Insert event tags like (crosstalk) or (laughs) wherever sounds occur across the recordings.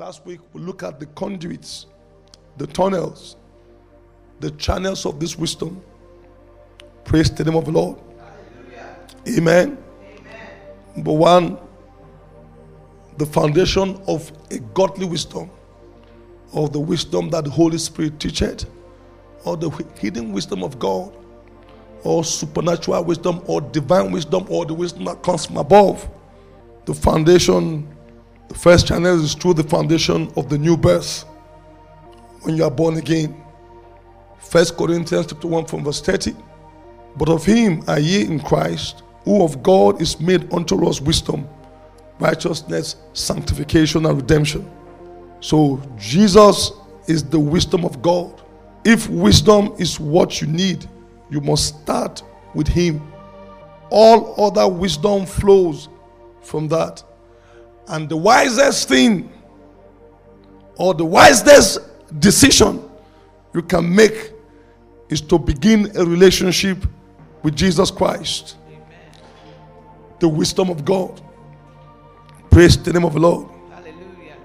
Last week we looked at the conduits, the tunnels, the channels of this wisdom. Praise the name of the Lord. Amen. Amen. Number one, the foundation of a godly wisdom, or the wisdom that the Holy Spirit teacheth, or the hidden wisdom of God, or supernatural wisdom, or divine wisdom, or the wisdom that comes from above. The foundation, the first channel is through the foundation of the new birth. When you are born again. First Corinthians chapter 1 from verse 30. But of him are ye in Christ, who of God is made unto us wisdom, righteousness, sanctification, and redemption. So Jesus is the wisdom of God. If wisdom is what you need, you must start with him. All other wisdom flows from that. And the wisest thing or the wisest decision you can make is to begin a relationship with Jesus Christ. The wisdom of God. Praise the name of the Lord. Hallelujah.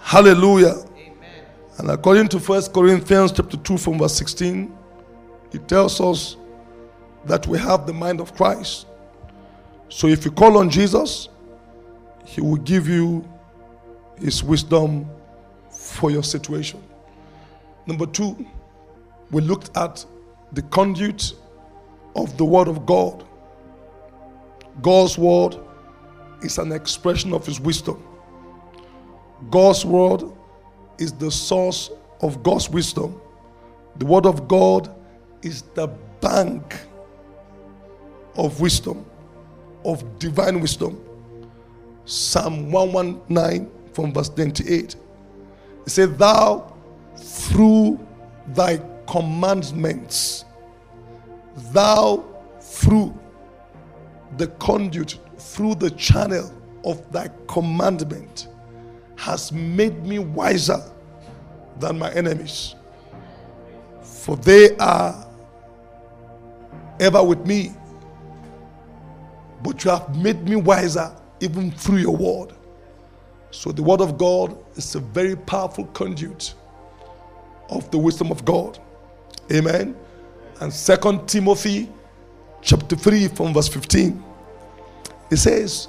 Hallelujah. Amen. And according to 1 Corinthians chapter 2 from verse 16, it tells us that we have the mind of Christ. So if you call on Jesus, he will give you his wisdom for your situation. Number two, we looked at the conduit of the Word of God. God's Word is an expression of His wisdom. God's Word is the source of God's wisdom. The Word of God is the bank of wisdom, of divine wisdom. Psalm 119 from verse 28. It said, Thou through thy commandments, thou through the conduit, through the channel of thy commandment, has made me wiser than my enemies. For they are ever with me, but you have made me wiser even through your word. So the word of God is a very powerful conduit of the wisdom of God. Amen. And Second Timothy chapter 3 from verse 15. It says,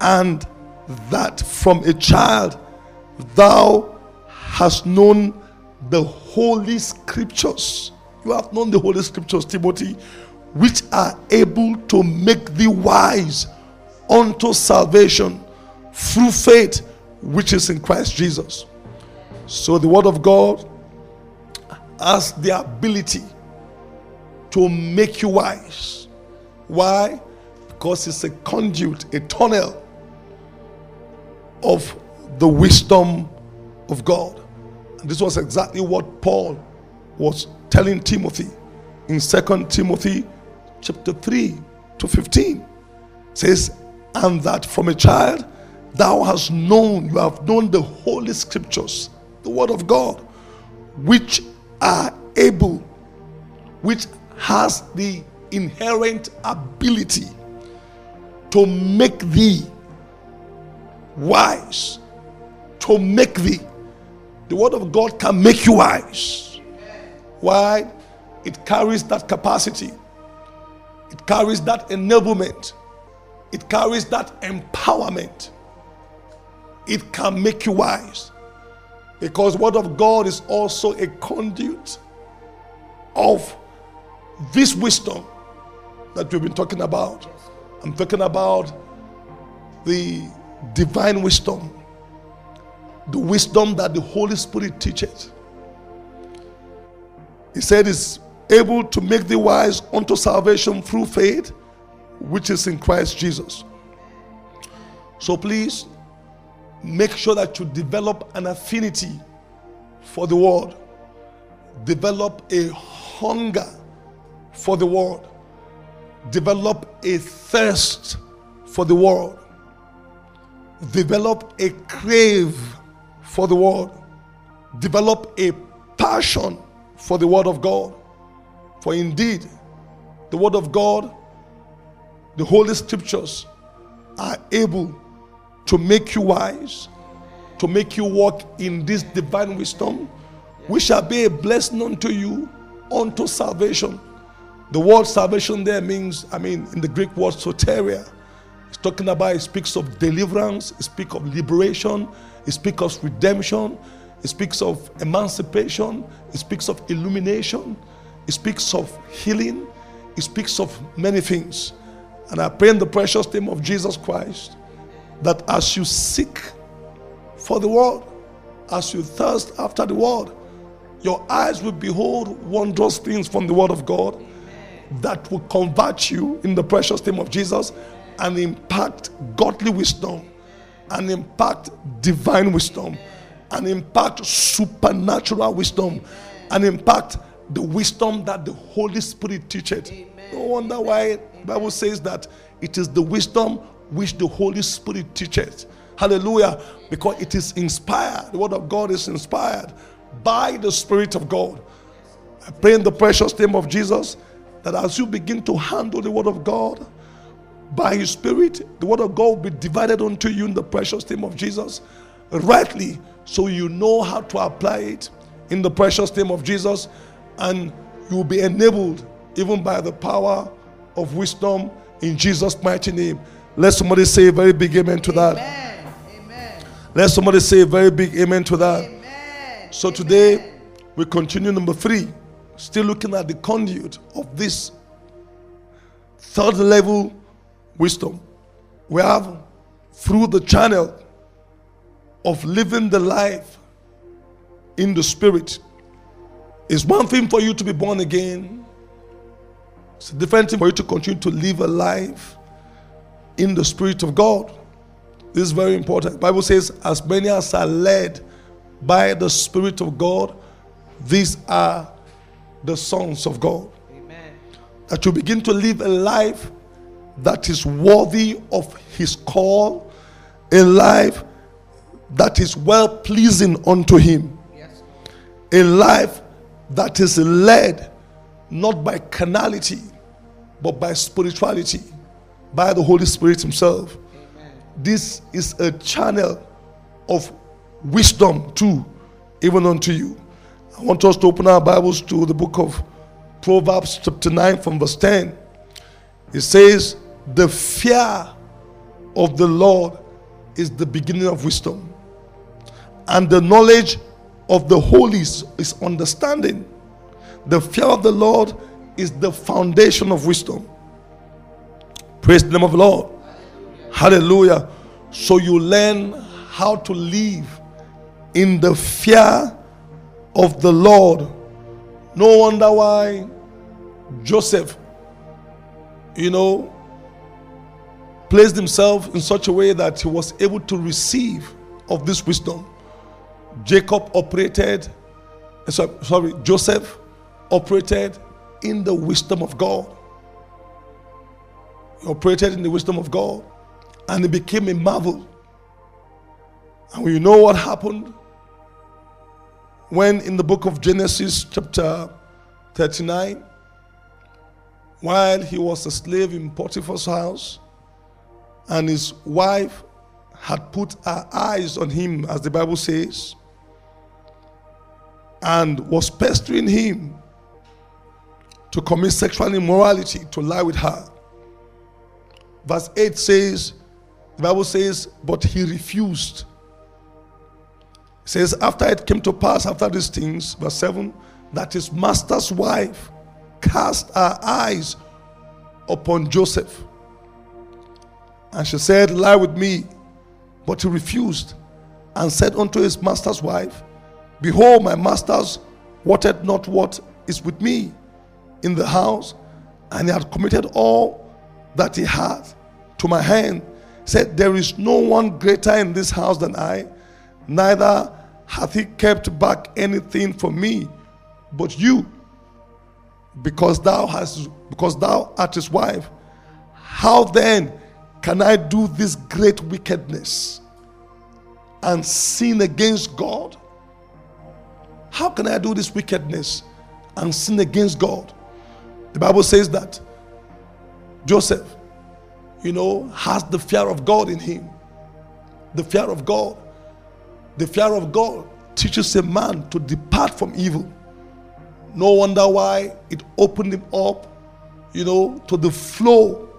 And that from a child thou hast known the holy scriptures. You have known the holy scriptures, Timothy, which are able to make thee wise unto salvation through faith which is in Christ Jesus. So the word of God has the ability to make you wise. Why? Because it's a conduit, a tunnel of the wisdom of God. And this was exactly what Paul was telling Timothy in Second Timothy chapter 3 to 15. It says, and that from a child thou hast known, you have known the holy scriptures, the word of God, which are able, which has the inherent ability to make thee wise, to make thee. The word of God can make you wise. Why? It carries that capacity, it carries that enablement, it carries that empowerment. It can make you wise. Because word of God is also a conduit of this wisdom that we've been talking about. I'm talking about the divine wisdom, the wisdom that the Holy Spirit teaches. He said is able to make thee wise unto salvation through faith, which is in Christ Jesus. So please make sure that you develop an affinity for the word, develop a hunger for the word, develop a thirst for the word, develop a crave for the word, develop a passion for the word of God. For indeed, the word of God, the Holy Scriptures, are able to make you wise, to make you walk in this divine wisdom, which shall be a blessing unto you unto salvation. The word salvation there means, I mean, in the Greek word soteria, it's talking about, it speaks of deliverance, it speaks of liberation, it speaks of redemption, it speaks of emancipation, it speaks of illumination, it speaks of healing, it speaks of many things. And I pray in the precious name of Jesus Christ that as you seek for the word, as you thirst after the word, your eyes will behold wondrous things from the word of God that will convert you in the precious name of Jesus and impact godly wisdom and impact divine wisdom and impact supernatural wisdom and impact the wisdom that the Holy Spirit teaches. No wonder why Bible says that it is the wisdom which the Holy Spirit teaches. Hallelujah. Because it is inspired. The word of God is inspired by the Spirit of God. I pray in the precious name of Jesus that as you begin to handle the word of God by his spirit, the word of God will be divided unto you in the precious name of Jesus rightly so you know how to apply it in the precious name of Jesus and you will be enabled even by the power of wisdom in Jesus' mighty name. Let somebody say a very big amen to that. Amen. Amen. Let somebody say a very big amen to that. Amen. So today we continue number three, still looking at the conduit of this third level wisdom. We have through the channel of living the life in the spirit. It's one thing for you to be born again. It's a different thing for you to continue to live a life in the spirit of God. This is very important. The Bible says, as many as are led by the Spirit of God, these are the sons of God. Amen. That you begin to live a life that is worthy of his call, a life that is well pleasing unto him, yes. a life that is led not by carnality, but by spirituality, by the Holy Spirit Himself. This is a channel of wisdom too, even unto you. I want us to open our Bibles to the book of Proverbs, chapter 9, from verse 10. It says, The fear of the Lord is the beginning of wisdom, and the knowledge of the Holy is understanding. The fear of the Lord is the foundation of wisdom. Praise the name of the Lord. Hallelujah. So you learn how to live in the fear of the Lord. No wonder why Joseph, you know, placed himself in such a way that he was able to receive of this wisdom. Jacob operated, eh, sorry, Joseph operated in the wisdom of God. He operated in the wisdom of God and it became a marvel. And we know what happened when in the book of Genesis, chapter 39, while he was a slave in Potiphar's house, and his wife had put her eyes on him, as the Bible says, and was pestering him to commit sexual immorality, to lie with her. Verse 8 says, the Bible says, but he refused. It says, after it came to pass, after these things, verse 7, that his master's wife cast her eyes upon Joseph. And she said, Lie with me. But he refused and said unto his master's wife, Behold, my masters wanted not what is with me in the house, and he had committed all that he had to my hand. Said, There is no one greater in this house than I, neither hath he kept back anything from me, but you, because thou hast because thou art his wife. How then can I do this great wickedness and sin against God? How can I do this wickedness and sin against God? The Bible says that Joseph, you know, has the fear of God in him. The fear of God. The fear of God teaches a man to depart from evil. No wonder why it opened him up, you know, to the flow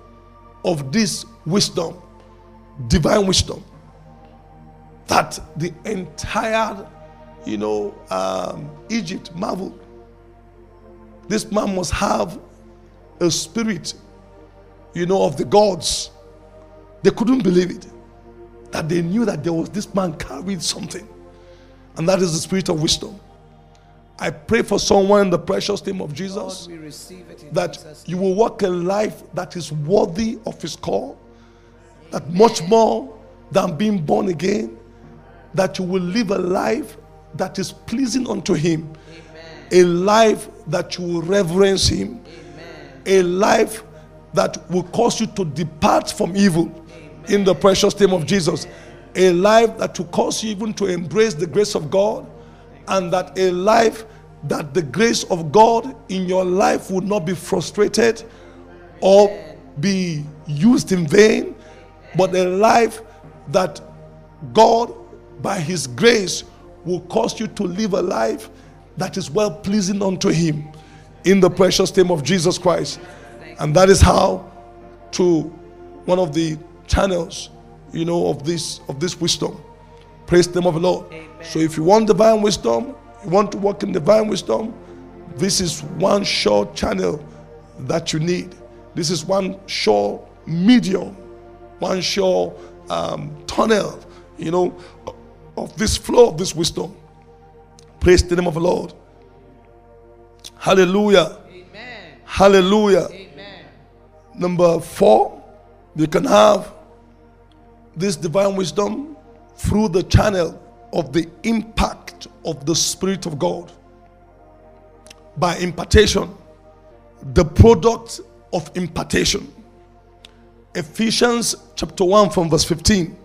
of this wisdom, divine wisdom, that the entire, you know, um, Egypt marveled. This man must have a spirit, you know, of the gods. They couldn't believe it. That they knew that there was this man carried something. And that is the spirit of wisdom. I pray for someone in the precious name of Jesus that you will walk a life that is worthy of his call, that much more than being born again, that you will live a life that is pleasing unto him, a life that you will reverence him, a life that will cause you to depart from evil in the precious name of Jesus, a life that will cause you even to embrace the grace of God and that a life that the grace of God in your life will not be frustrated or be used in vain, but a life that God, by His grace, will cause you to live a life that is well pleasing unto Him in the precious name of Jesus Christ. And that is how, to one of the channels, you know, of this of this wisdom. Praise the name of the Lord. Amen. So if you want divine wisdom, you want to walk in divine wisdom, this is one short channel that you need. This is one short medium, one short um, tunnel, you know, of this flow of this wisdom. Praise the name of the Lord. Hallelujah. Amen. Hallelujah. Amen. Number four, you can have this divine wisdom through the channel of the impact of the Spirit of God by impartation, the product of impartation. Ephesians chapter 1 from verse 15.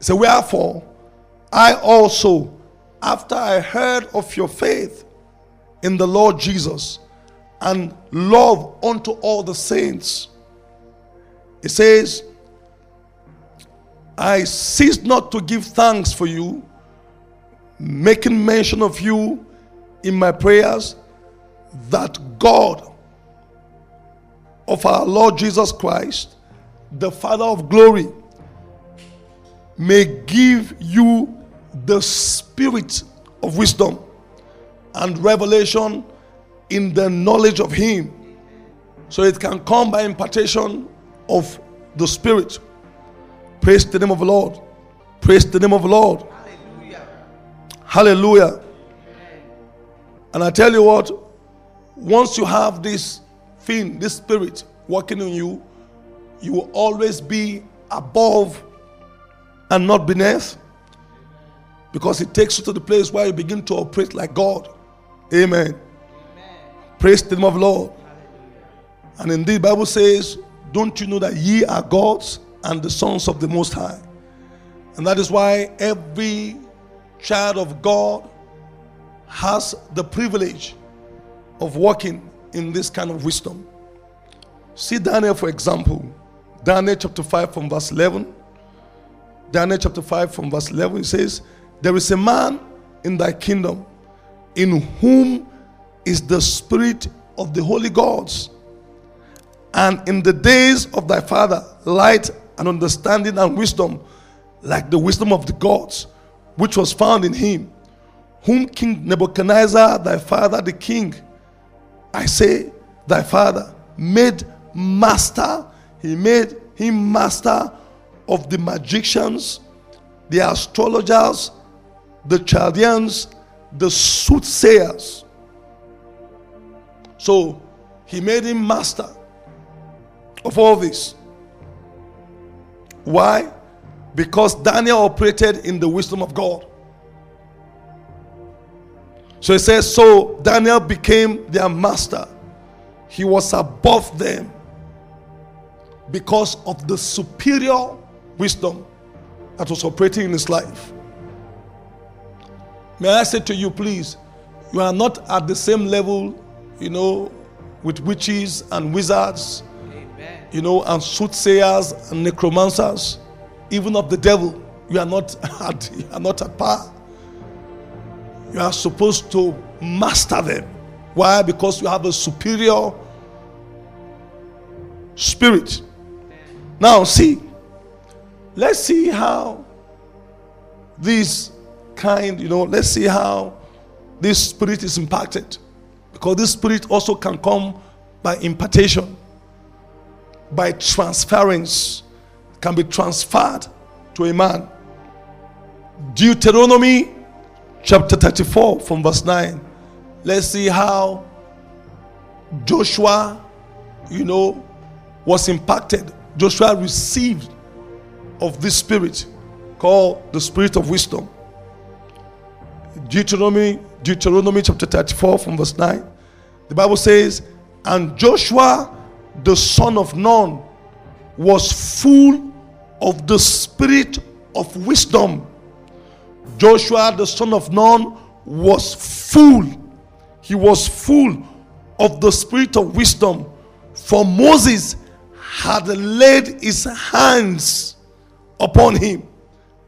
So, wherefore, I also, after I heard of your faith in the Lord Jesus and love unto all the saints, it says, I cease not to give thanks for you, making mention of you in my prayers, that God of our Lord Jesus Christ, the Father of glory, may give you the spirit of wisdom and revelation in the knowledge of Him. So it can come by impartation of the Spirit. Praise the name of the Lord. Praise the name of the Lord. Hallelujah. Hallelujah. And I tell you what, once you have this thing, this spirit working in you, you will always be above and not beneath because it takes you to the place where you begin to operate like God. Amen. Amen. Praise the name of the Lord. Hallelujah. And indeed, the Bible says, Don't you know that ye are gods? and the sons of the Most High. And that is why every child of God has the privilege of walking in this kind of wisdom. See Daniel, for example, Daniel chapter 5 from verse 11. Daniel chapter 5 from verse 11 it says, There is a man in thy kingdom in whom is the spirit of the holy gods. And in the days of thy father, light and understanding and wisdom, like the wisdom of the gods, which was found in him, whom King Nebuchadnezzar, thy father, the king, I say, thy father, made master. He made him master of the magicians, the astrologers, the Chaldeans, the soothsayers. So he made him master of all this. Why? Because Daniel operated in the wisdom of God. So he says, So Daniel became their master. He was above them because of the superior wisdom that was operating in his life. May I say to you, please, you are not at the same level, you know, with witches and wizards you know, and soothsayers and necromancers, even of the devil. you are not (laughs) at, you are not at par. You are supposed to master them. Why? Because you have a superior spirit. Now, see, let's see how this kind, you know, let's see how this spirit is impacted. Because this spirit also can come by impartation, by transference, can be transferred to a man. Deuteronomy chapter 34 from verse 9. Let's see how Joshua, you know, was impacted. Joshua received of this spirit called the spirit of wisdom. Deuteronomy, Deuteronomy chapter 34 from verse 9. The Bible says, And Joshua the son of Nun was full of the spirit of wisdom. Joshua the son of Nun was full. He was full of the spirit of wisdom. For Moses had laid his hands upon him,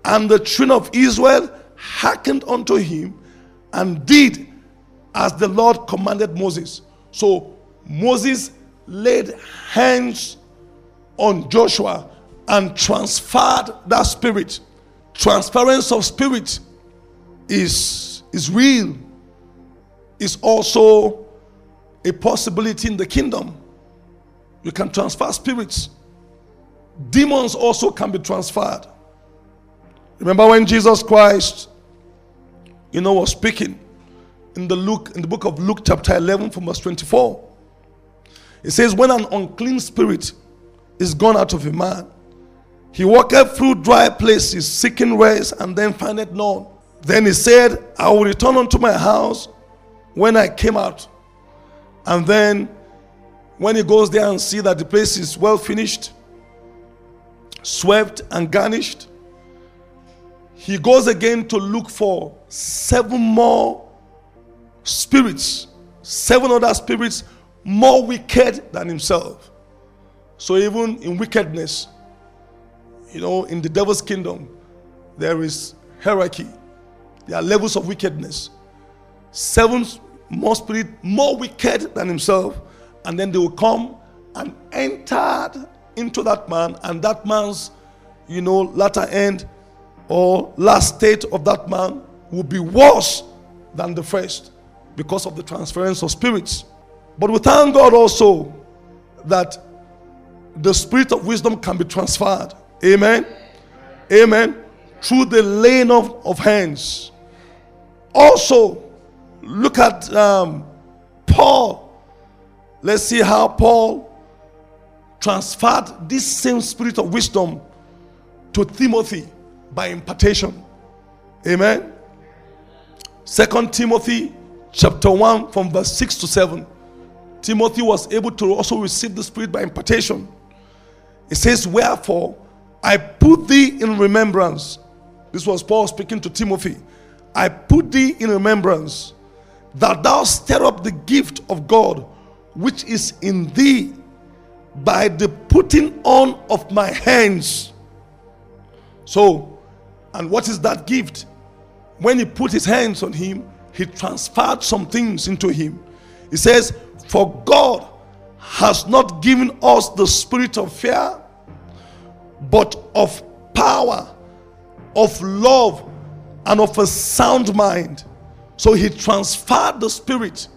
and the children of Israel hearkened unto him and did as the Lord commanded Moses. So Moses laid hands on Joshua and transferred that spirit. Transference of spirit is, is real, is also a possibility in the kingdom. You can transfer spirits. Demons also can be transferred. Remember when Jesus Christ, you know, was speaking in the Luke, in the book of Luke, chapter 11, from verse 24. It says, When an unclean spirit is gone out of a man, he walketh through dry places, seeking rest, and then findeth none. Then he said, I will return unto my house when I came out. And then when he goes there and see that the place is well finished, swept and garnished, he goes again to look for seven more spirits, seven other spirits more wicked than himself. So even in wickedness, you know, in the devil's kingdom, there is hierarchy. There are levels of wickedness. Seven more spirit more wicked than himself, and then they will come and entered into that man, and that man's, you know, latter end or last state of that man will be worse than the first because of the transference of spirits. But we thank God also that the spirit of wisdom can be transferred. Amen. Amen. Through the laying of, of hands. Also, look at um, Paul. Let's see how Paul transferred this same spirit of wisdom to Timothy by impartation. Amen. Second Timothy chapter 1 from verse 6 to 7. Timothy was able to also receive the Spirit by impartation. It says, Wherefore I put thee in remembrance. This was Paul speaking to Timothy. I put thee in remembrance that thou stir up the gift of God which is in thee by the putting on of my hands. So, and what is that gift? When he put his hands on him, he transferred some things into him. He says, For God has not given us the spirit of fear, but of power, of love, and of a sound mind. So he transferred the spirit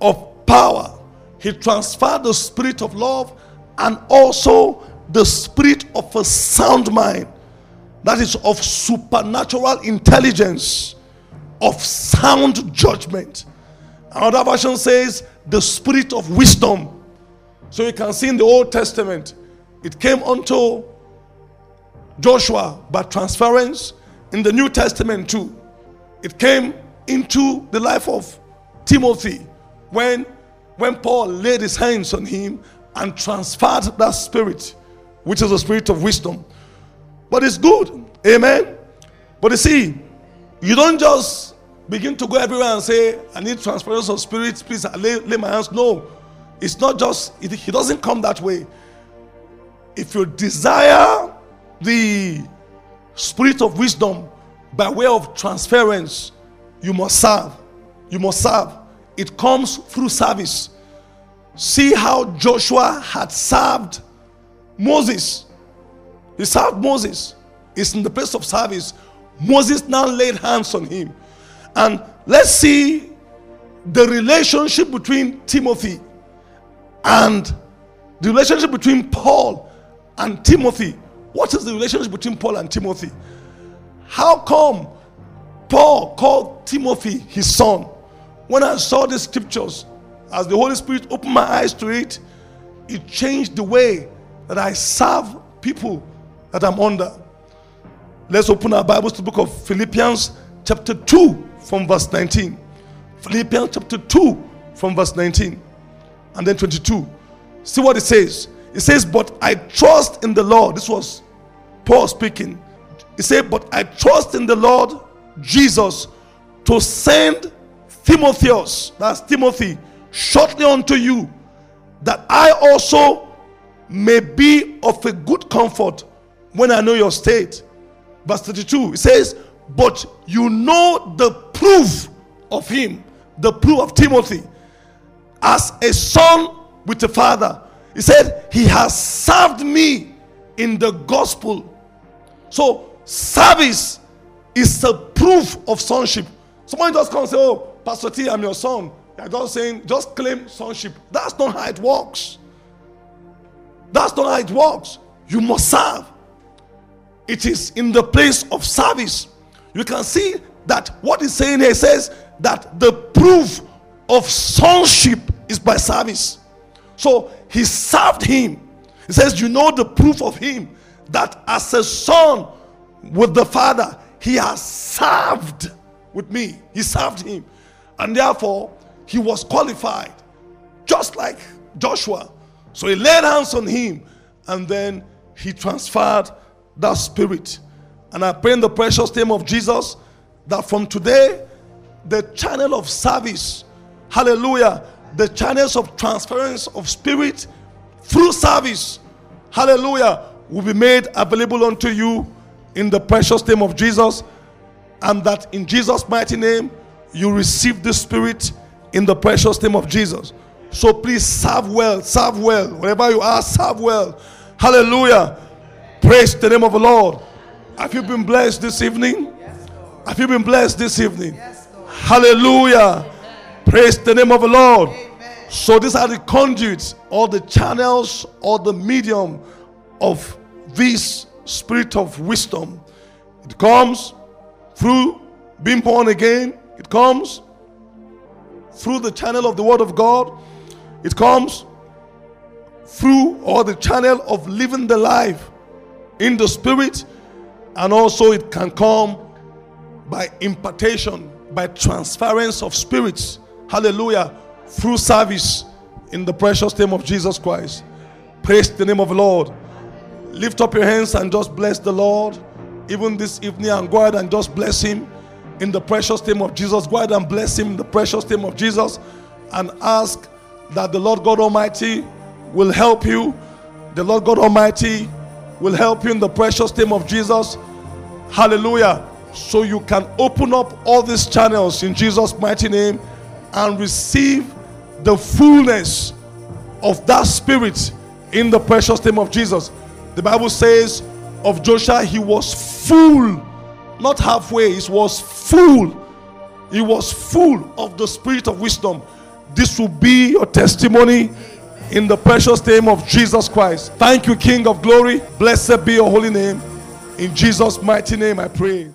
of power, he transferred the spirit of love, and also the spirit of a sound mind that is of supernatural intelligence of sound judgment. Another version says the spirit of wisdom. So you can see in the Old Testament, it came unto Joshua by transference. In the New Testament, too, it came into the life of Timothy when, when Paul laid his hands on him and transferred that spirit, which is the spirit of wisdom. But it's good. Amen. But you see, you don't just begin to go everywhere and say, I need transference of spirit, please lay, lay my hands. No, it's not just, it, he doesn't come that way. If you desire the spirit of wisdom by way of transference, you must serve. You must serve. It comes through service. See how Joshua had served Moses. He served Moses. It's in the place of service. Moses now laid hands on him. And let's see the relationship between Timothy and the relationship between Paul and Timothy. What is the relationship between Paul and Timothy? How come Paul called Timothy his son? When I saw the scriptures, as the Holy Spirit opened my eyes to it, it changed the way that I serve people that I'm under. Let's open our Bibles to the book of Philippians, chapter 2, from verse 19. Philippians chapter 2, from verse 19, and then 22. See what it says. It says, But I trust in the Lord. This was Paul speaking. He said, But I trust in the Lord Jesus to send Timotheus, that's Timothy, shortly unto you, that I also may be of a good comfort when I know your state. Verse 32, it says, But you know the proof of him, the proof of Timothy, as a son with a father. He said, He has served me in the gospel. So, service is a proof of sonship. Someone just comes and say, Oh, Pastor T, I'm your son. They're just saying, just claim sonship. That's not how it works. That's not how it works. You must serve. It is in the place of service. You can see that what he's saying here says that the proof of sonship is by service. So he served him. He says, You know the proof of him that as a son with the father, he has served with me. He served him. And therefore, he was qualified, just like Joshua. So he laid hands on him and then he transferred that spirit. And I pray in the precious name of Jesus that from today, the channel of service, hallelujah, the channels of transference of spirit through service, hallelujah, will be made available unto you in the precious name of Jesus. And that in Jesus' mighty name, you receive the Spirit in the precious name of Jesus. So please serve well, serve well. Wherever you are, serve well. Hallelujah. Praise the name of the Lord. Have you been blessed this evening? Have you been blessed this evening? Hallelujah. Praise the name of the Lord. So these are the conduits or the channels or the medium of this spirit of wisdom. It comes through being born again it comes through the channel of the Word of God. It comes through or the channel of living the life in the Spirit. And also, it can come by impartation, by transference of spirits. Hallelujah. Through service in the precious name of Jesus Christ. Praise the name of the Lord. Lift up your hands and just bless the Lord. Even this evening, and go ahead and just bless Him in the precious name of Jesus. Go ahead and bless him in the precious name of Jesus and ask that the Lord God Almighty will help you. The Lord God Almighty will help you in the precious name of Jesus. Hallelujah. So you can open up all these channels in Jesus' mighty name and receive the fullness of that spirit in the precious name of Jesus. The Bible says of Joshua, he was full not halfway, he was full. He was full of the spirit of wisdom. This will be your testimony in the precious name of Jesus Christ. Thank you, King of glory. Blessed be your holy name. In Jesus' mighty name, I pray.